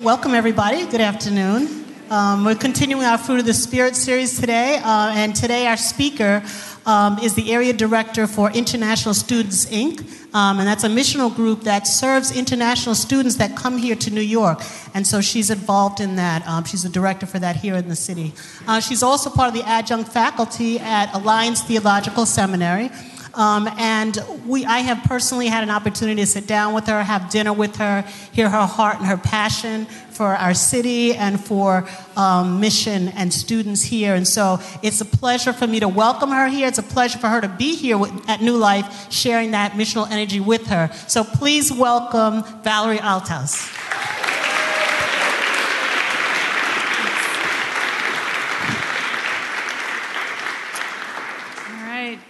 Welcome, everybody. Good afternoon. Um, we're continuing our Fruit of the Spirit series today, uh, and today our speaker um, is the area director for International Students Inc., um, and that's a missional group that serves international students that come here to New York. And so she's involved in that. Um, she's the director for that here in the city. Uh, she's also part of the adjunct faculty at Alliance Theological Seminary. Um, and we, I have personally had an opportunity to sit down with her, have dinner with her, hear her heart and her passion for our city and for um, mission and students here. And so it's a pleasure for me to welcome her here. It's a pleasure for her to be here with, at New Life, sharing that missional energy with her. So please welcome Valerie Althaus.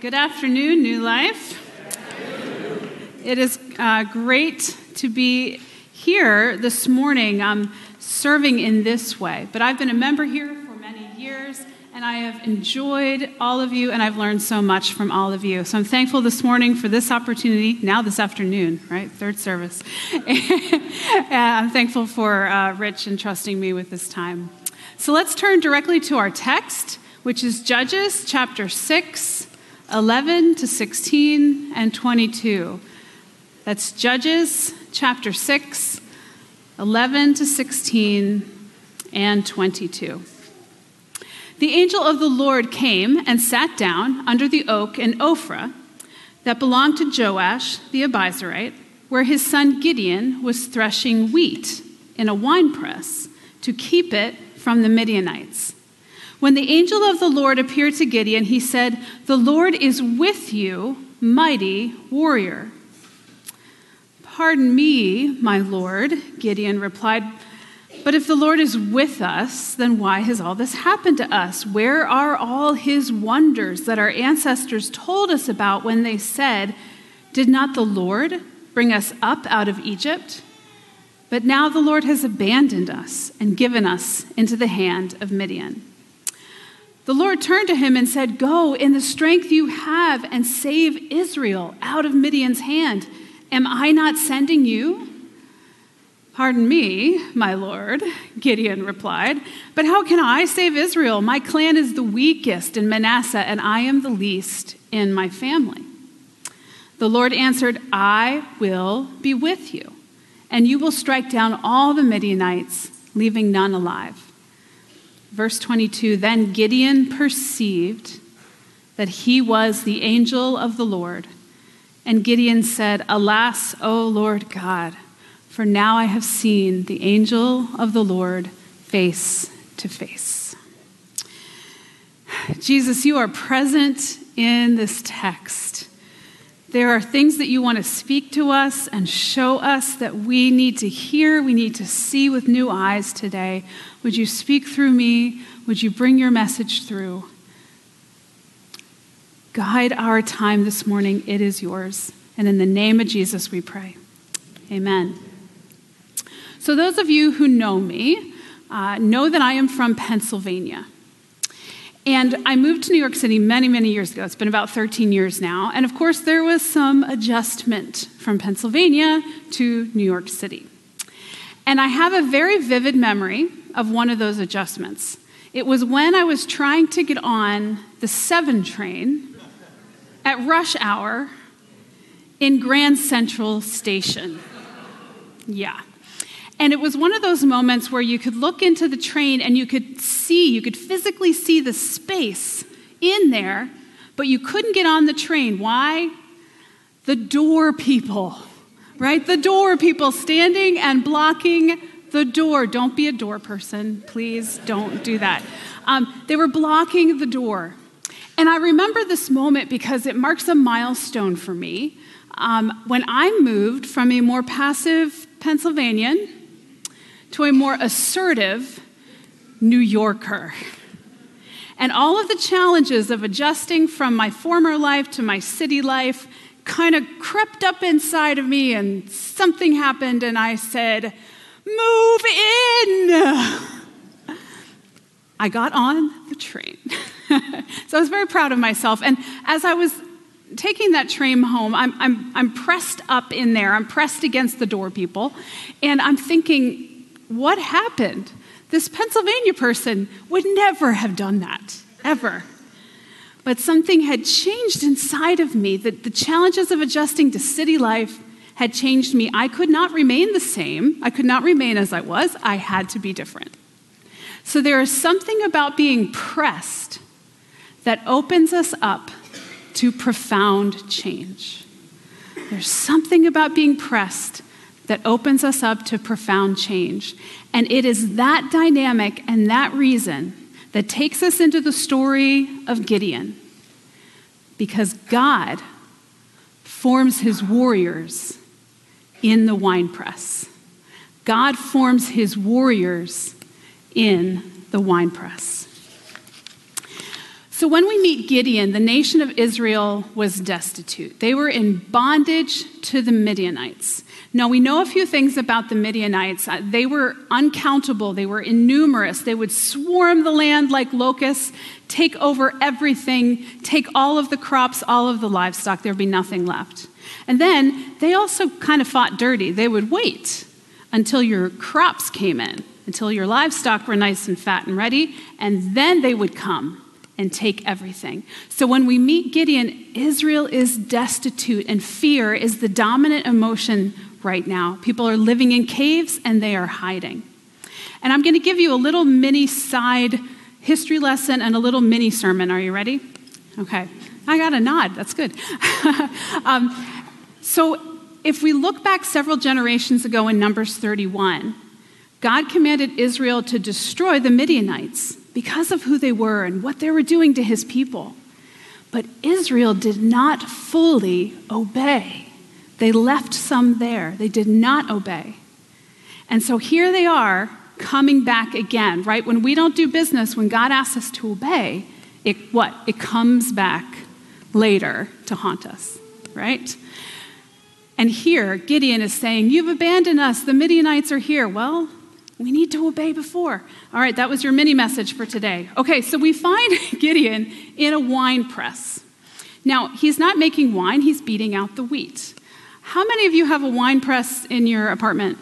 Good afternoon, New Life. It is uh, great to be here this morning um, serving in this way. But I've been a member here for many years, and I have enjoyed all of you, and I've learned so much from all of you. So I'm thankful this morning for this opportunity, now this afternoon, right? Third service. I'm thankful for uh, Rich entrusting me with this time. So let's turn directly to our text, which is Judges chapter 6 11 to 16 and 22. That's Judges chapter 6, 11 to 16 and 22. The angel of the Lord came and sat down under the oak in Ophrah that belonged to Joash the Abiezrite, where his son Gideon was threshing wheat in a winepress to keep it from the Midianites. When the angel of the Lord appeared to Gideon, he said, The Lord is with you, mighty warrior. Pardon me, my Lord, Gideon replied. But if the Lord is with us, then why has all this happened to us? Where are all his wonders that our ancestors told us about when they said, Did not the Lord bring us up out of Egypt? But now the Lord has abandoned us and given us into the hand of Midian. The Lord turned to him and said, Go in the strength you have and save Israel out of Midian's hand. Am I not sending you? Pardon me, my Lord, Gideon replied, but how can I save Israel? My clan is the weakest in Manasseh, and I am the least in my family. The Lord answered, I will be with you, and you will strike down all the Midianites, leaving none alive. Verse 22 Then Gideon perceived that he was the angel of the Lord. And Gideon said, Alas, O Lord God, for now I have seen the angel of the Lord face to face. Jesus, you are present in this text. There are things that you want to speak to us and show us that we need to hear, we need to see with new eyes today. Would you speak through me? Would you bring your message through? Guide our time this morning. It is yours. And in the name of Jesus, we pray. Amen. So, those of you who know me uh, know that I am from Pennsylvania. And I moved to New York City many, many years ago. It's been about 13 years now. And of course, there was some adjustment from Pennsylvania to New York City. And I have a very vivid memory of one of those adjustments. It was when I was trying to get on the 7 train at rush hour in Grand Central Station. Yeah. And it was one of those moments where you could look into the train and you could see, you could physically see the space in there, but you couldn't get on the train. Why? The door people, right? The door people standing and blocking the door. Don't be a door person, please don't do that. Um, they were blocking the door. And I remember this moment because it marks a milestone for me. Um, when I moved from a more passive Pennsylvanian to a more assertive New Yorker. And all of the challenges of adjusting from my former life to my city life kind of crept up inside of me, and something happened, and I said, Move in! I got on the train. so I was very proud of myself. And as I was taking that train home, I'm, I'm, I'm pressed up in there, I'm pressed against the door people, and I'm thinking, what happened? This Pennsylvania person would never have done that, ever. But something had changed inside of me, that the challenges of adjusting to city life had changed me. I could not remain the same. I could not remain as I was. I had to be different. So there is something about being pressed that opens us up to profound change. There's something about being pressed that opens us up to profound change. And it is that dynamic and that reason that takes us into the story of Gideon. Because God forms his warriors in the winepress. God forms his warriors in the winepress. So, when we meet Gideon, the nation of Israel was destitute. They were in bondage to the Midianites. Now, we know a few things about the Midianites. Uh, they were uncountable, they were innumerous. They would swarm the land like locusts, take over everything, take all of the crops, all of the livestock. There'd be nothing left. And then they also kind of fought dirty. They would wait until your crops came in, until your livestock were nice and fat and ready, and then they would come and take everything. So when we meet Gideon, Israel is destitute, and fear is the dominant emotion right now. People are living in caves and they are hiding. And I'm going to give you a little mini side history lesson and a little mini sermon. Are you ready? Okay. I got a nod. That's good. um, so, if we look back several generations ago in Numbers 31, God commanded Israel to destroy the Midianites because of who they were and what they were doing to his people. But Israel did not fully obey. They left some there. They did not obey. And so here they are coming back again, right? When we don't do business, when God asks us to obey, it what? It comes back later to haunt us, right? And here, Gideon is saying, You've abandoned us. The Midianites are here. Well, we need to obey before. All right, that was your mini message for today. Okay, so we find Gideon in a wine press. Now, he's not making wine, he's beating out the wheat. How many of you have a wine press in your apartment?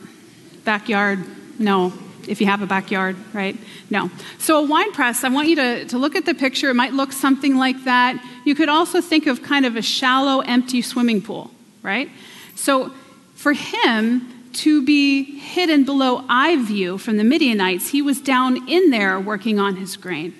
Backyard? No. If you have a backyard, right? No. So, a wine press, I want you to, to look at the picture. It might look something like that. You could also think of kind of a shallow, empty swimming pool, right? So, for him, to be hidden below eye view from the Midianites, he was down in there working on his grain.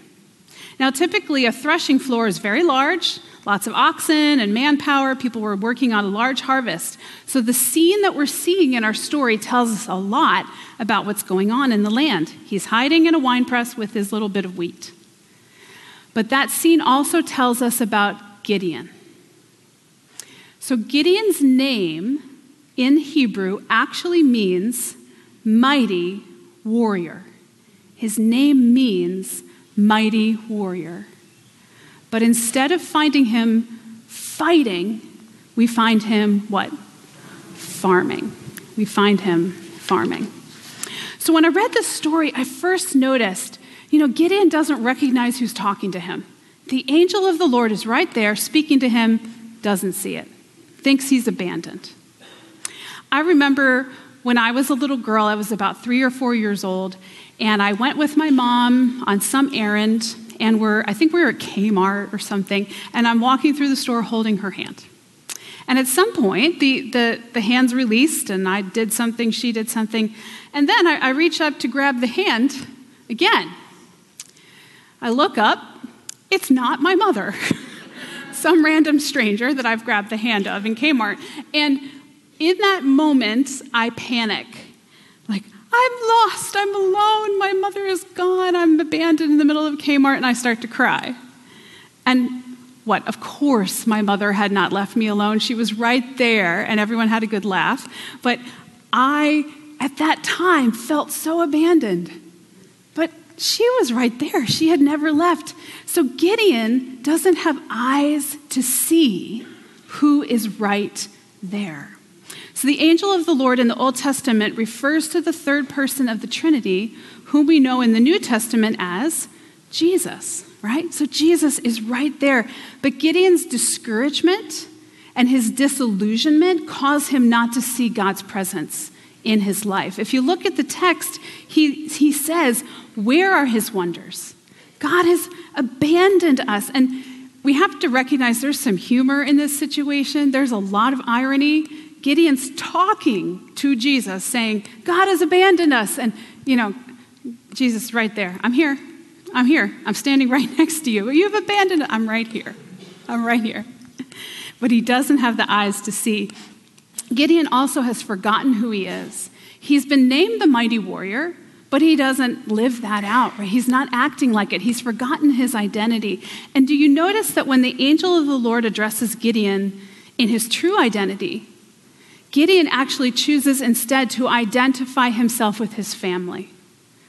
Now, typically, a threshing floor is very large, lots of oxen and manpower. People were working on a large harvest. So, the scene that we're seeing in our story tells us a lot about what's going on in the land. He's hiding in a wine press with his little bit of wheat. But that scene also tells us about Gideon. So, Gideon's name in Hebrew actually means mighty warrior. His name means mighty warrior. But instead of finding him fighting, we find him what? Farming. We find him farming. So when I read this story, I first noticed, you know, Gideon doesn't recognize who's talking to him. The angel of the Lord is right there speaking to him, doesn't see it, thinks he's abandoned. I remember when I was a little girl, I was about three or four years old, and I went with my mom on some errand, and we're, I think we were at Kmart or something, and I'm walking through the store holding her hand. And at some point, the, the, the hands released, and I did something, she did something, and then I, I reach up to grab the hand again. I look up, it's not my mother. some random stranger that I've grabbed the hand of in Kmart. And in that moment, I panic. Like, I'm lost, I'm alone, my mother is gone, I'm abandoned in the middle of Kmart, and I start to cry. And what? Of course, my mother had not left me alone. She was right there, and everyone had a good laugh. But I, at that time, felt so abandoned. But she was right there. She had never left. So Gideon doesn't have eyes to see who is right there. So the angel of the Lord in the Old Testament refers to the third person of the Trinity, whom we know in the New Testament as Jesus, right? So Jesus is right there. But Gideon's discouragement and his disillusionment cause him not to see God's presence in his life. If you look at the text, he, he says, Where are his wonders? God has abandoned us. And we have to recognize there's some humor in this situation, there's a lot of irony. Gideon's talking to Jesus, saying, God has abandoned us. And, you know, Jesus right there. I'm here. I'm here. I'm standing right next to you. You've abandoned. I'm right here. I'm right here. But he doesn't have the eyes to see. Gideon also has forgotten who he is. He's been named the mighty warrior, but he doesn't live that out. Right? He's not acting like it. He's forgotten his identity. And do you notice that when the angel of the Lord addresses Gideon in his true identity, Gideon actually chooses instead to identify himself with his family.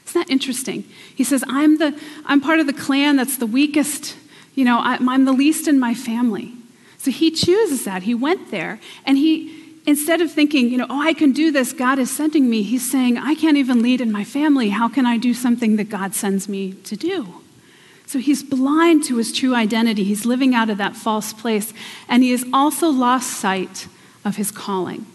Isn't that interesting? He says, I'm, the, I'm part of the clan that's the weakest, you know, I'm the least in my family. So he chooses that. He went there and he, instead of thinking, you know, oh, I can do this, God is sending me, he's saying, I can't even lead in my family. How can I do something that God sends me to do? So he's blind to his true identity. He's living out of that false place. And he has also lost sight of his calling.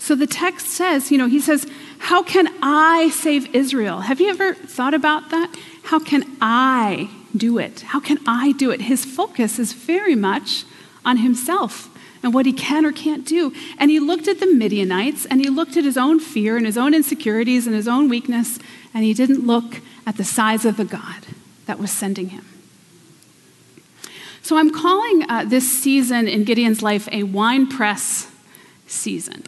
So the text says, you know, he says, How can I save Israel? Have you ever thought about that? How can I do it? How can I do it? His focus is very much on himself and what he can or can't do. And he looked at the Midianites and he looked at his own fear and his own insecurities and his own weakness, and he didn't look at the size of the God that was sending him. So I'm calling uh, this season in Gideon's life a wine press season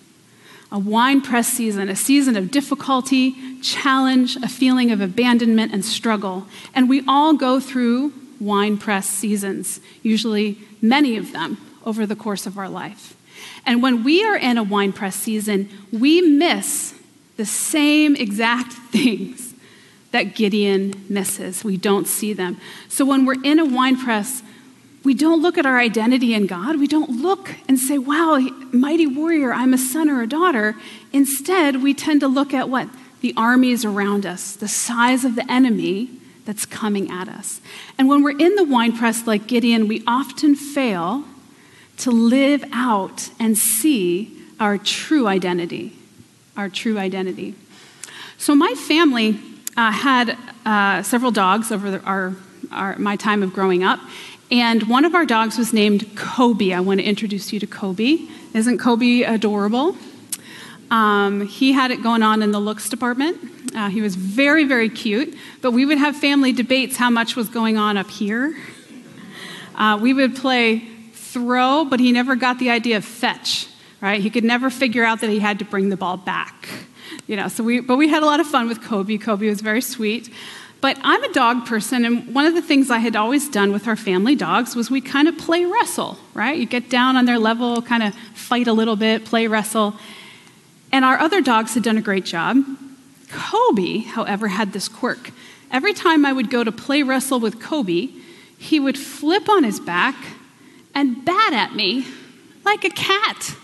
a wine press season, a season of difficulty, challenge, a feeling of abandonment and struggle. And we all go through wine press seasons, usually many of them over the course of our life. And when we are in a wine press season, we miss the same exact things that Gideon misses. We don't see them. So when we're in a wine press, we don't look at our identity in God. We don't look and say, wow, mighty warrior, I'm a son or a daughter. Instead, we tend to look at what? The armies around us, the size of the enemy that's coming at us. And when we're in the winepress like Gideon, we often fail to live out and see our true identity. Our true identity. So, my family uh, had uh, several dogs over the, our, our, my time of growing up, and one of our dogs was named Kobe. I want to introduce you to Kobe. Isn't Kobe adorable? Um, he had it going on in the looks department. Uh, he was very, very cute, but we would have family debates how much was going on up here. Uh, we would play throw, but he never got the idea of fetch, right? He could never figure out that he had to bring the ball back. You know, so we, but we had a lot of fun with Kobe. Kobe was very sweet. But I'm a dog person, and one of the things I had always done with our family dogs was we kind of play wrestle, right? You get down on their level, kind of fight a little bit, play wrestle. And our other dogs had done a great job. Kobe, however, had this quirk. Every time I would go to play wrestle with Kobe, he would flip on his back and bat at me like a cat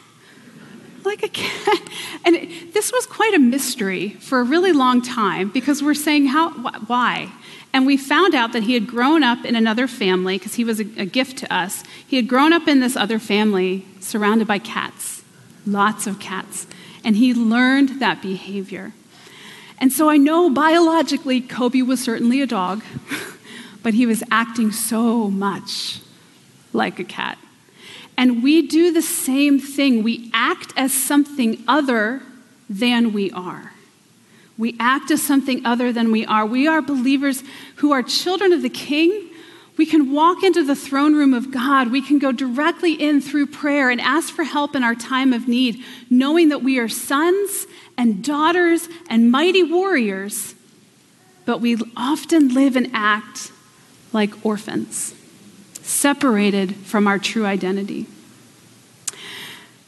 like a cat. And it, this was quite a mystery for a really long time because we're saying, how, wh- why? And we found out that he had grown up in another family because he was a, a gift to us. He had grown up in this other family surrounded by cats, lots of cats. And he learned that behavior. And so I know biologically Kobe was certainly a dog, but he was acting so much like a cat. And we do the same thing. We act as something other than we are. We act as something other than we are. We are believers who are children of the King. We can walk into the throne room of God. We can go directly in through prayer and ask for help in our time of need, knowing that we are sons and daughters and mighty warriors, but we often live and act like orphans separated from our true identity.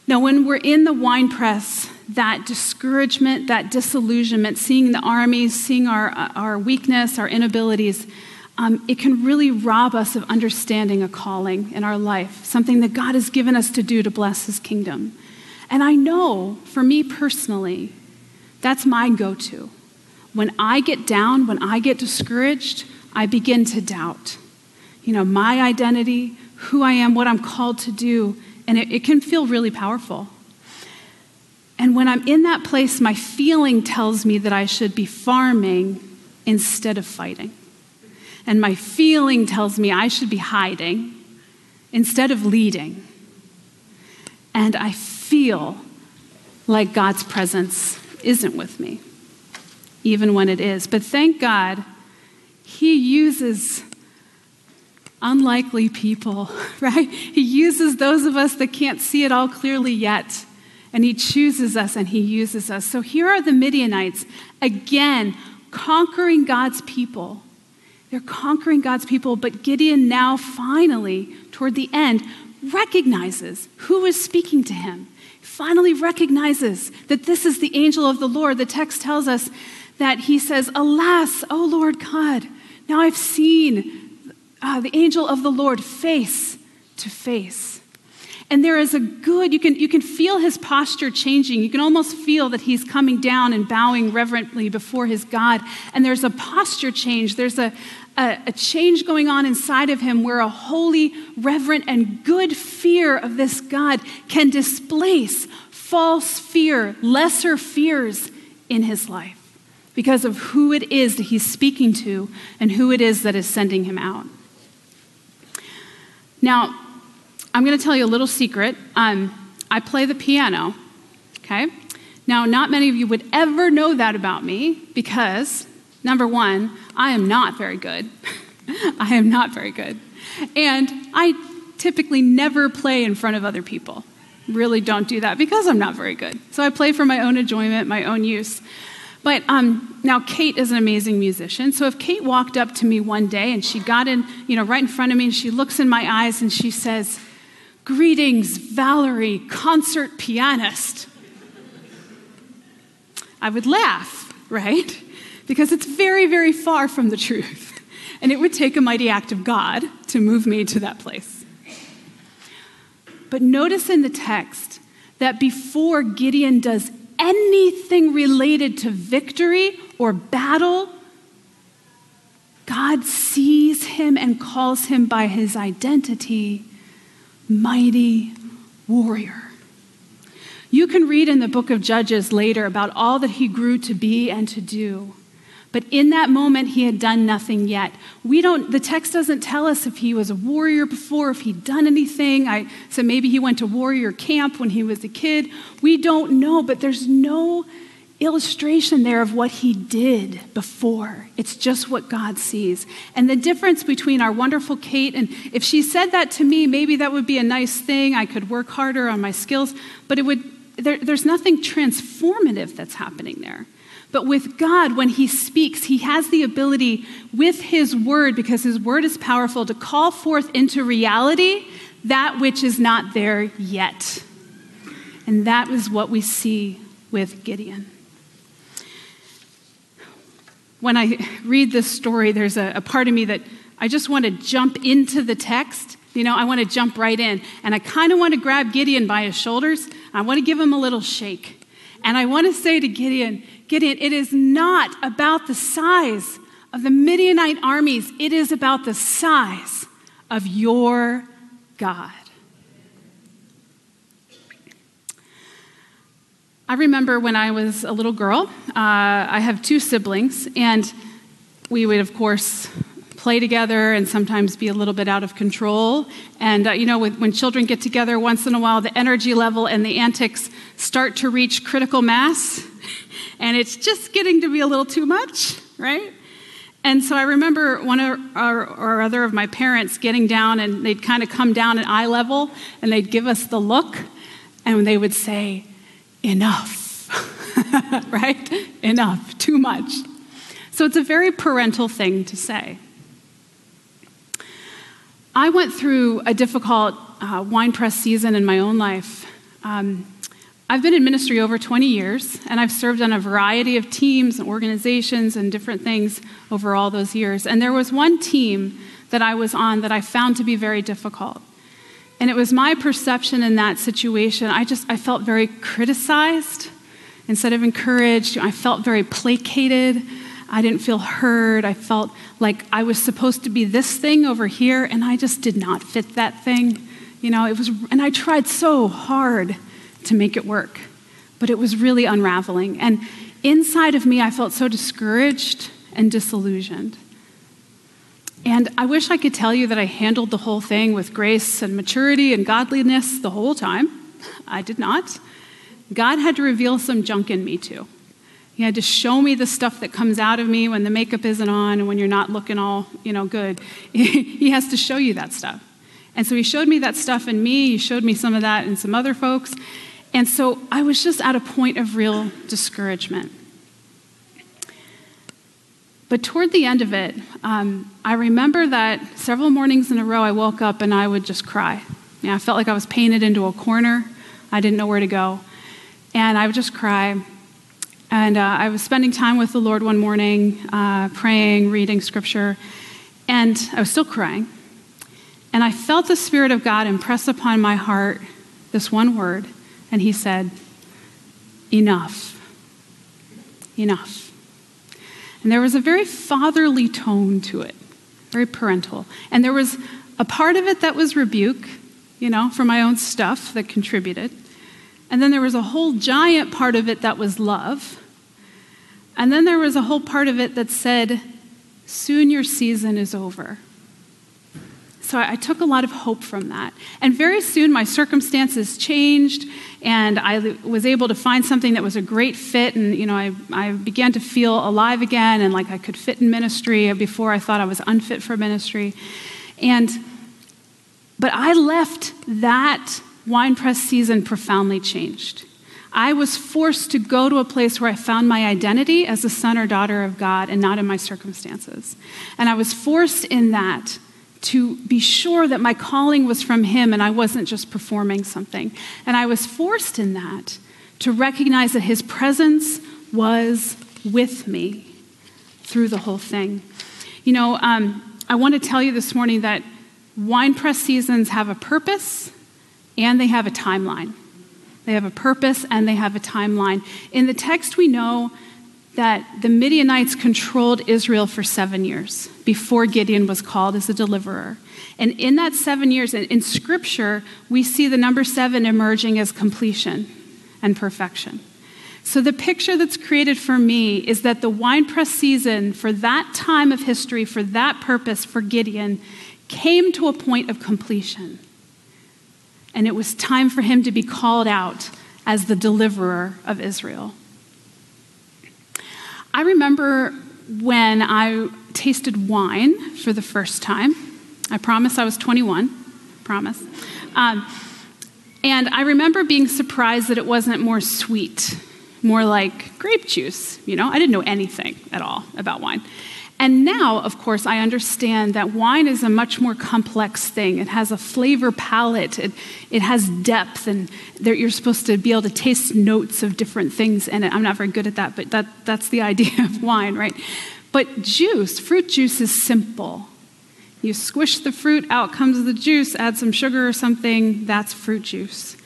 Now, when we're in the wine press, that discouragement, that disillusionment, seeing the armies, seeing our, our weakness, our inabilities, um, it can really rob us of understanding a calling in our life, something that God has given us to do to bless His kingdom. And I know, for me personally, that's my go to. When I get down, when I get discouraged, I begin to doubt you know, my identity, who I am, what I'm called to do, and it, it can feel really powerful. And when I'm in that place, my feeling tells me that I should be farming instead of fighting. And my feeling tells me I should be hiding instead of leading. And I feel like God's presence isn't with me, even when it is. But thank God, He uses unlikely people, right? He uses those of us that can't see it all clearly yet and he chooses us and he uses us. So here are the Midianites, again, conquering God's people. They're conquering God's people, but Gideon now finally, toward the end, recognizes who is speaking to him. Finally recognizes that this is the angel of the Lord. The text tells us that he says, Alas, O Lord God, now I've seen uh, the angel of the Lord face to face. And there is a good, you can, you can feel his posture changing. You can almost feel that he's coming down and bowing reverently before his God. And there's a posture change. There's a, a, a change going on inside of him where a holy, reverent, and good fear of this God can displace false fear, lesser fears in his life because of who it is that he's speaking to and who it is that is sending him out. Now, I'm going to tell you a little secret. Um, I play the piano, okay? Now, not many of you would ever know that about me because, number one, I am not very good. I am not very good. And I typically never play in front of other people. Really don't do that because I'm not very good. So I play for my own enjoyment, my own use. But um, now Kate is an amazing musician. So if Kate walked up to me one day and she got in, you know, right in front of me and she looks in my eyes and she says, Greetings, Valerie, concert pianist. I would laugh, right? Because it's very, very far from the truth. And it would take a mighty act of God to move me to that place. But notice in the text that before Gideon does anything related to victory or battle, God sees him and calls him by his identity mighty warrior. You can read in the book of Judges later about all that he grew to be and to do. But in that moment, he had done nothing yet. We don't, the text doesn't tell us if he was a warrior before, if he'd done anything. I said maybe he went to warrior camp when he was a kid. We don't know, but there's no illustration there of what he did before. It's just what God sees. And the difference between our wonderful Kate and if she said that to me, maybe that would be a nice thing. I could work harder on my skills, but it would there, there's nothing transformative that's happening there. But with God, when He speaks, He has the ability with His word, because His word is powerful, to call forth into reality that which is not there yet. And that is what we see with Gideon when I read this story, there's a, a part of me that I just want to jump into the text. You know, I want to jump right in. And I kind of want to grab Gideon by his shoulders. I want to give him a little shake. And I want to say to Gideon, Gideon, it is not about the size of the Midianite armies, it is about the size of your God. I remember when I was a little girl, uh, I have two siblings, and we would, of course, play together and sometimes be a little bit out of control. And, uh, you know, with, when children get together once in a while, the energy level and the antics start to reach critical mass, and it's just getting to be a little too much, right? And so I remember one or, or, or other of my parents getting down, and they'd kind of come down at eye level, and they'd give us the look, and they would say, enough, right? Enough, too much. So it's a very parental thing to say. I went through a difficult uh, wine press season in my own life. Um, I've been in ministry over 20 years, and I've served on a variety of teams and organizations and different things over all those years. And there was one team that I was on that I found to be very difficult. And it was my perception in that situation, I just I felt very criticized instead of encouraged. I felt very placated. I didn't feel heard. I felt like I was supposed to be this thing over here and I just did not fit that thing. You know, it was and I tried so hard to make it work. but it was really unraveling. And inside of me, I felt so discouraged and disillusioned. And I wish I could tell you that I handled the whole thing with grace and maturity and godliness the whole time. I did not. God had to reveal some junk in me too. He had to show me the stuff that comes out of me when the makeup isn't on and when you're not looking all, you know, good. he has to show you that stuff. And so he showed me that stuff in me, he showed me some of that in some other folks. And so I was just at a point of real discouragement. But toward the end of it, um, I remember that several mornings in a row I woke up and I would just cry. You know, I felt like I was painted into a corner. I didn't know where to go. And I would just cry. And uh, I was spending time with the Lord one morning, uh, praying, reading scripture, and I was still crying. And I felt the Spirit of God impress upon my heart this one word, and He said, Enough. Enough. And there was a very fatherly tone to it, very parental. And there was a part of it that was rebuke, you know, for my own stuff that contributed. And then there was a whole giant part of it that was love. And then there was a whole part of it that said, Soon your season is over. So I took a lot of hope from that. And very soon my circumstances changed, and I was able to find something that was a great fit. And, you know, I, I began to feel alive again and like I could fit in ministry before I thought I was unfit for ministry. And, but I left that wine press season profoundly changed. I was forced to go to a place where I found my identity as a son or daughter of God and not in my circumstances. And I was forced in that to be sure that my calling was from Him and I wasn't just performing something. And I was forced in that to recognize that His presence was with me through the whole thing. You know, um, I want to tell you this morning that wine press seasons have a purpose and they have a timeline. They have a purpose and they have a timeline. In the text, we know that the Midianites controlled Israel for seven years before Gideon was called as a deliverer. And in that seven years, in scripture, we see the number seven emerging as completion and perfection. So the picture that's created for me is that the winepress season for that time of history, for that purpose, for Gideon, came to a point of completion and it was time for him to be called out as the deliverer of Israel. I remember when I tasted wine for the first time. I promise I was 21. Promise. Um, and I remember being surprised that it wasn't more sweet, more like grape juice. You know, I didn't know anything at all about wine. And now, of course, I understand that wine is a much more complex thing. It has a flavor palette, it, it has depth, and you're supposed to be able to taste notes of different things in it. I'm not very good at that, but that, that's the idea of wine, right? But juice, fruit juice, is simple. You squish the fruit, out comes the juice, add some sugar or something, that's fruit juice.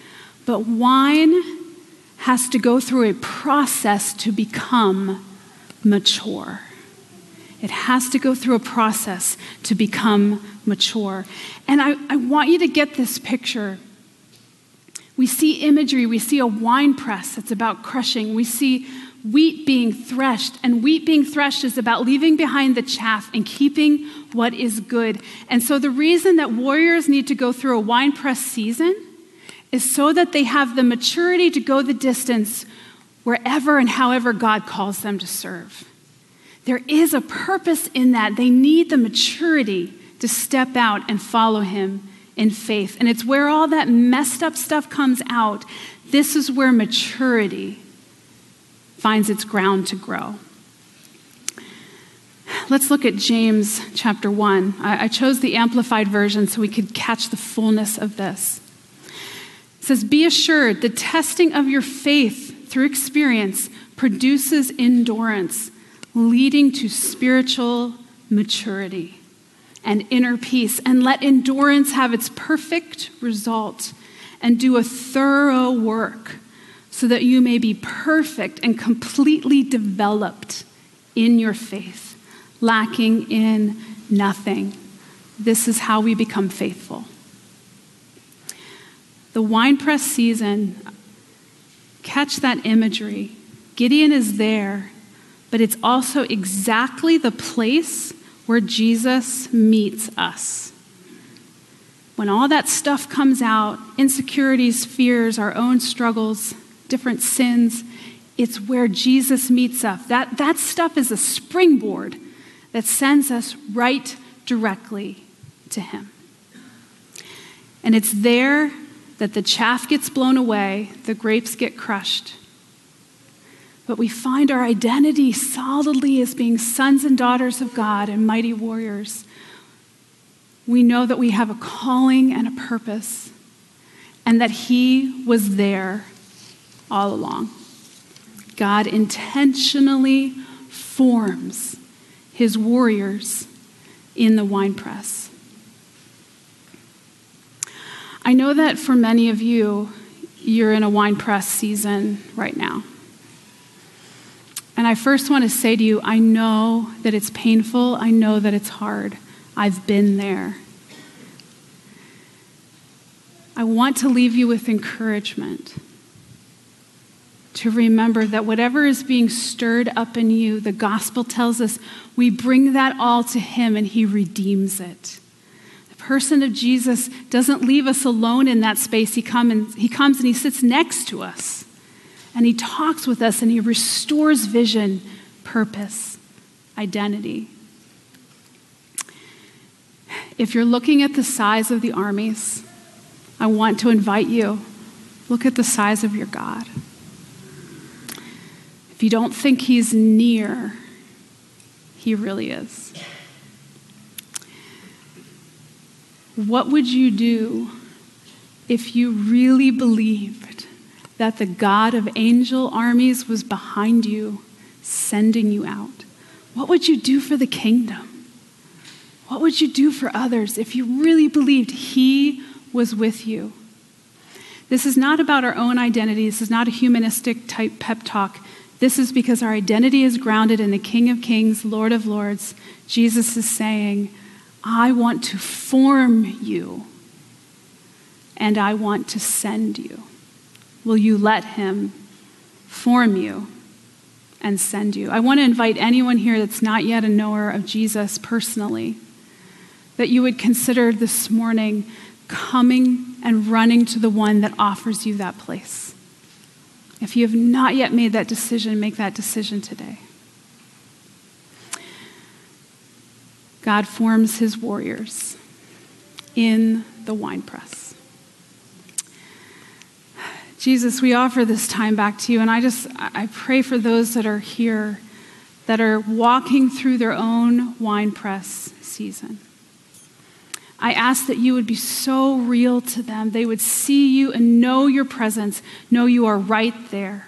But wine has to go through a process to become mature. It has to go through a process to become mature. And I, I want you to get this picture. We see imagery, we see a wine press that's about crushing, we see wheat being threshed, and wheat being threshed is about leaving behind the chaff and keeping what is good. And so, the reason that warriors need to go through a wine press season is so that they have the maturity to go the distance wherever and however God calls them to serve. There is a purpose in that. They need the maturity to step out and follow him in faith. And it's where all that messed up stuff comes out. This is where maturity finds its ground to grow. Let's look at James chapter 1. I, chose the amplified version so we could catch the fullness of this. It says, Be assured the testing of your faith through experience produces endurance leading to spiritual maturity and inner peace. And let endurance have its perfect result and do a thorough work so that you may be perfect and completely developed in your faith, lacking in nothing. This is how we become faithful. The winepress season Catch that imagery. Gideon is there, but it's also exactly the place where Jesus meets us. When all that stuff comes out insecurities, fears, our own struggles, different sins it's where Jesus meets us. That, that stuff is a springboard that sends us right directly to Him. And it's there that the chaff gets blown away, the grapes get crushed. But we find our identity solidly as being sons and daughters of God and mighty warriors. We know that we have a calling and a purpose, and that He was there all along. God intentionally forms his warriors in the winepress. I know that for many of you, you're in a winepress season right now. And I first want to say to you, I know that it's painful. I know that it's hard. I've been there. I want to leave you with encouragement to remember that whatever is being stirred up in you, the gospel tells us we bring that all to Him and He redeems it. The person of Jesus doesn't leave us alone in that space. He, come and, he comes and He sits next to us and He talks with us and He restores vision, purpose, identity. If you're looking at the size of the armies, I want to invite you look at the size of your God. If you don't think he's near, he really is. What would you do if you really believed that the God of angel armies was behind you, sending you out? What would you do for the kingdom? What would you do for others if you really believed He was with you? This is not about our own identity. This is not a humanistic type pep talk. This is because our identity is grounded in the King of Kings, Lord of Lords. Jesus is saying, I want to form you and I want to send you. Will you let him form you and send you? I want to invite anyone here that's not yet a knower of Jesus personally that you would consider this morning coming and running to the one that offers you that place. If you have not yet made that decision, make that decision today. God forms his warriors in the winepress. Jesus, we offer this time back to you, and I just I pray for those that are here that are walking through their own winepress season. I ask that you would be so real to them. They would see you and know your presence, know you are right there.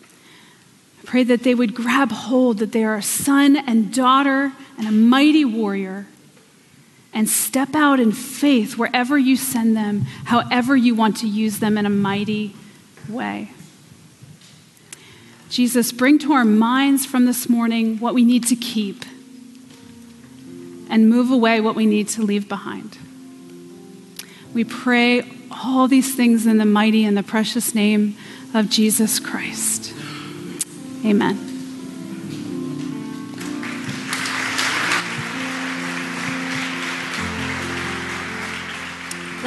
I pray that they would grab hold that they are a son and daughter and a mighty warrior and step out in faith wherever you send them, however you want to use them in a mighty way. Jesus, bring to our minds from this morning what we need to keep and move away what we need to leave behind. We pray all these things in the mighty and the precious name of Jesus Christ. Amen.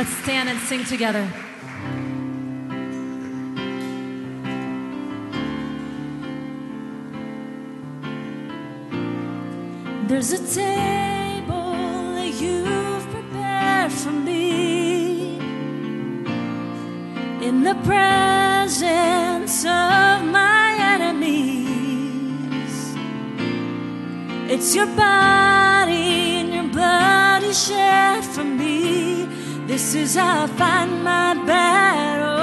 Let's stand and sing together. There's a table that you've prepared for me in the presence of my enemies. It's your body and your blood you shed for me. This is how I find my battle.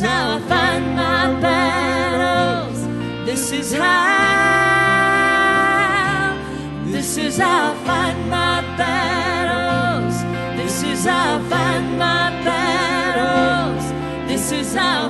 Is how I fight my battles. This is how. This is how I fight my battles. This is how I fight my battles. This is how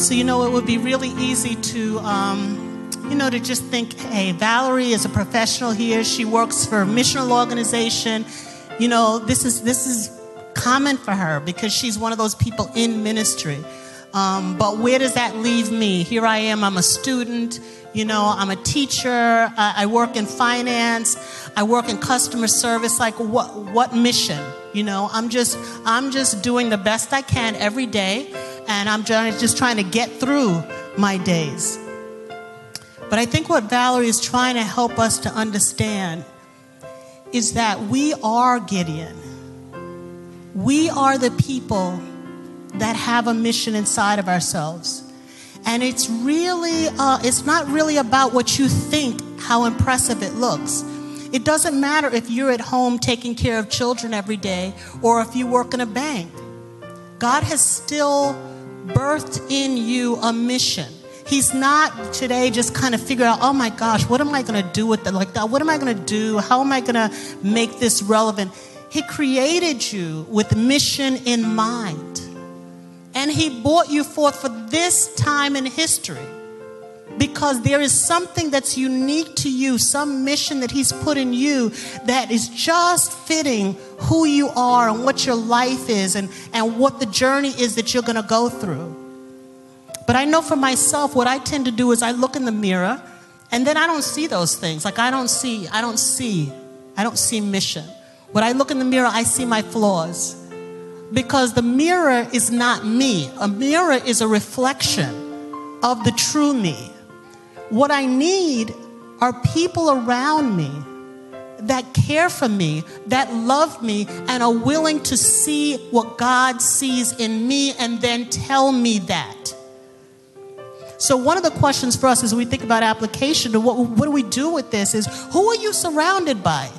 So, you know, it would be really easy to, um, you know, to just think, hey, Valerie is a professional here. She works for a missional organization. You know, this is, this is common for her because she's one of those people in ministry. Um, but where does that leave me? Here I am, I'm a student, you know, I'm a teacher, I, I work in finance, I work in customer service. Like, what, what mission? You know, I'm just, I'm just doing the best I can every day, and I'm just trying to get through my days. But I think what Valerie is trying to help us to understand is that we are Gideon. We are the people that have a mission inside of ourselves. And it's really, uh, it's not really about what you think, how impressive it looks. It doesn't matter if you're at home taking care of children every day or if you work in a bank. God has still birthed in you a mission. He's not today just kind of figure out, oh my gosh, what am I going to do with it? Like, God, what am I going to do? How am I going to make this relevant? He created you with mission in mind. And He brought you forth for this time in history because there is something that's unique to you, some mission that He's put in you that is just fitting who you are and what your life is and, and what the journey is that you're going to go through. But I know for myself, what I tend to do is I look in the mirror and then I don't see those things. Like I don't see, I don't see, I don't see mission. When I look in the mirror, I see my flaws. Because the mirror is not me, a mirror is a reflection of the true me. What I need are people around me that care for me, that love me, and are willing to see what God sees in me and then tell me that. So, one of the questions for us as we think about application and what, what do we do with this is who are you surrounded by?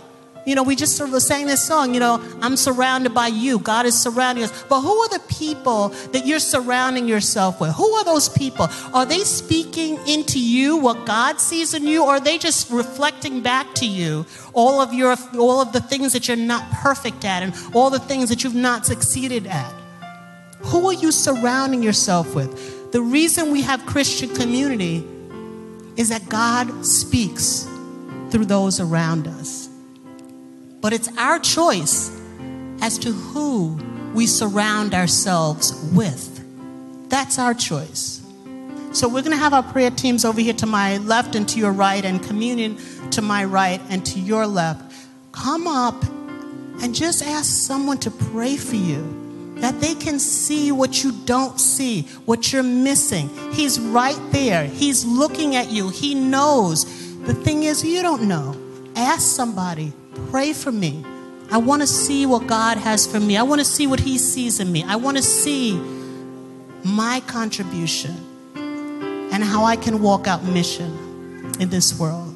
You know, we just sort of sang this song, you know, I'm surrounded by you. God is surrounding us. But who are the people that you're surrounding yourself with? Who are those people? Are they speaking into you what God sees in you, or are they just reflecting back to you all of your all of the things that you're not perfect at and all the things that you've not succeeded at? Who are you surrounding yourself with? The reason we have Christian community is that God speaks through those around us. But it's our choice as to who we surround ourselves with. That's our choice. So we're going to have our prayer teams over here to my left and to your right, and communion to my right and to your left. Come up and just ask someone to pray for you that they can see what you don't see, what you're missing. He's right there. He's looking at you. He knows. The thing is, you don't know. Ask somebody Pray for me. I want to see what God has for me. I want to see what He sees in me. I want to see my contribution and how I can walk out mission in this world.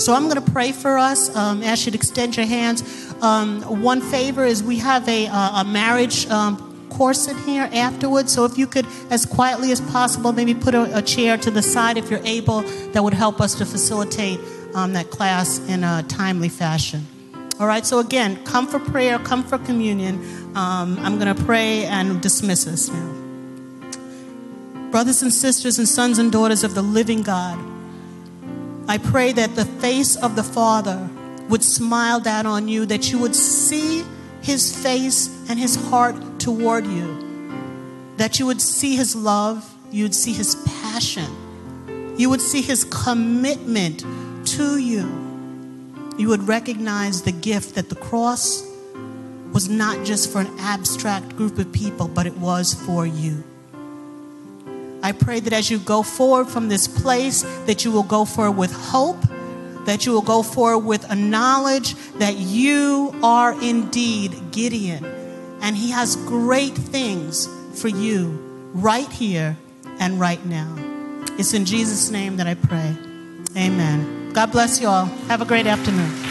So I'm going to pray for us. Um, ask you to extend your hands. Um, one favor is we have a, a marriage um, course in here afterwards. So if you could, as quietly as possible, maybe put a, a chair to the side if you're able, that would help us to facilitate um, that class in a timely fashion. All right, so again, come for prayer, come for communion. Um, I'm going to pray and dismiss us now. Brothers and sisters and sons and daughters of the living God, I pray that the face of the Father would smile down on you, that you would see his face and his heart toward you, that you would see his love, you would see his passion, you would see his commitment to you, you would recognize the gift that the cross was not just for an abstract group of people, but it was for you. I pray that as you go forward from this place, that you will go forward with hope, that you will go forward with a knowledge that you are indeed Gideon, and he has great things for you right here and right now. It's in Jesus' name that I pray. Amen. God bless you all. Have a great afternoon.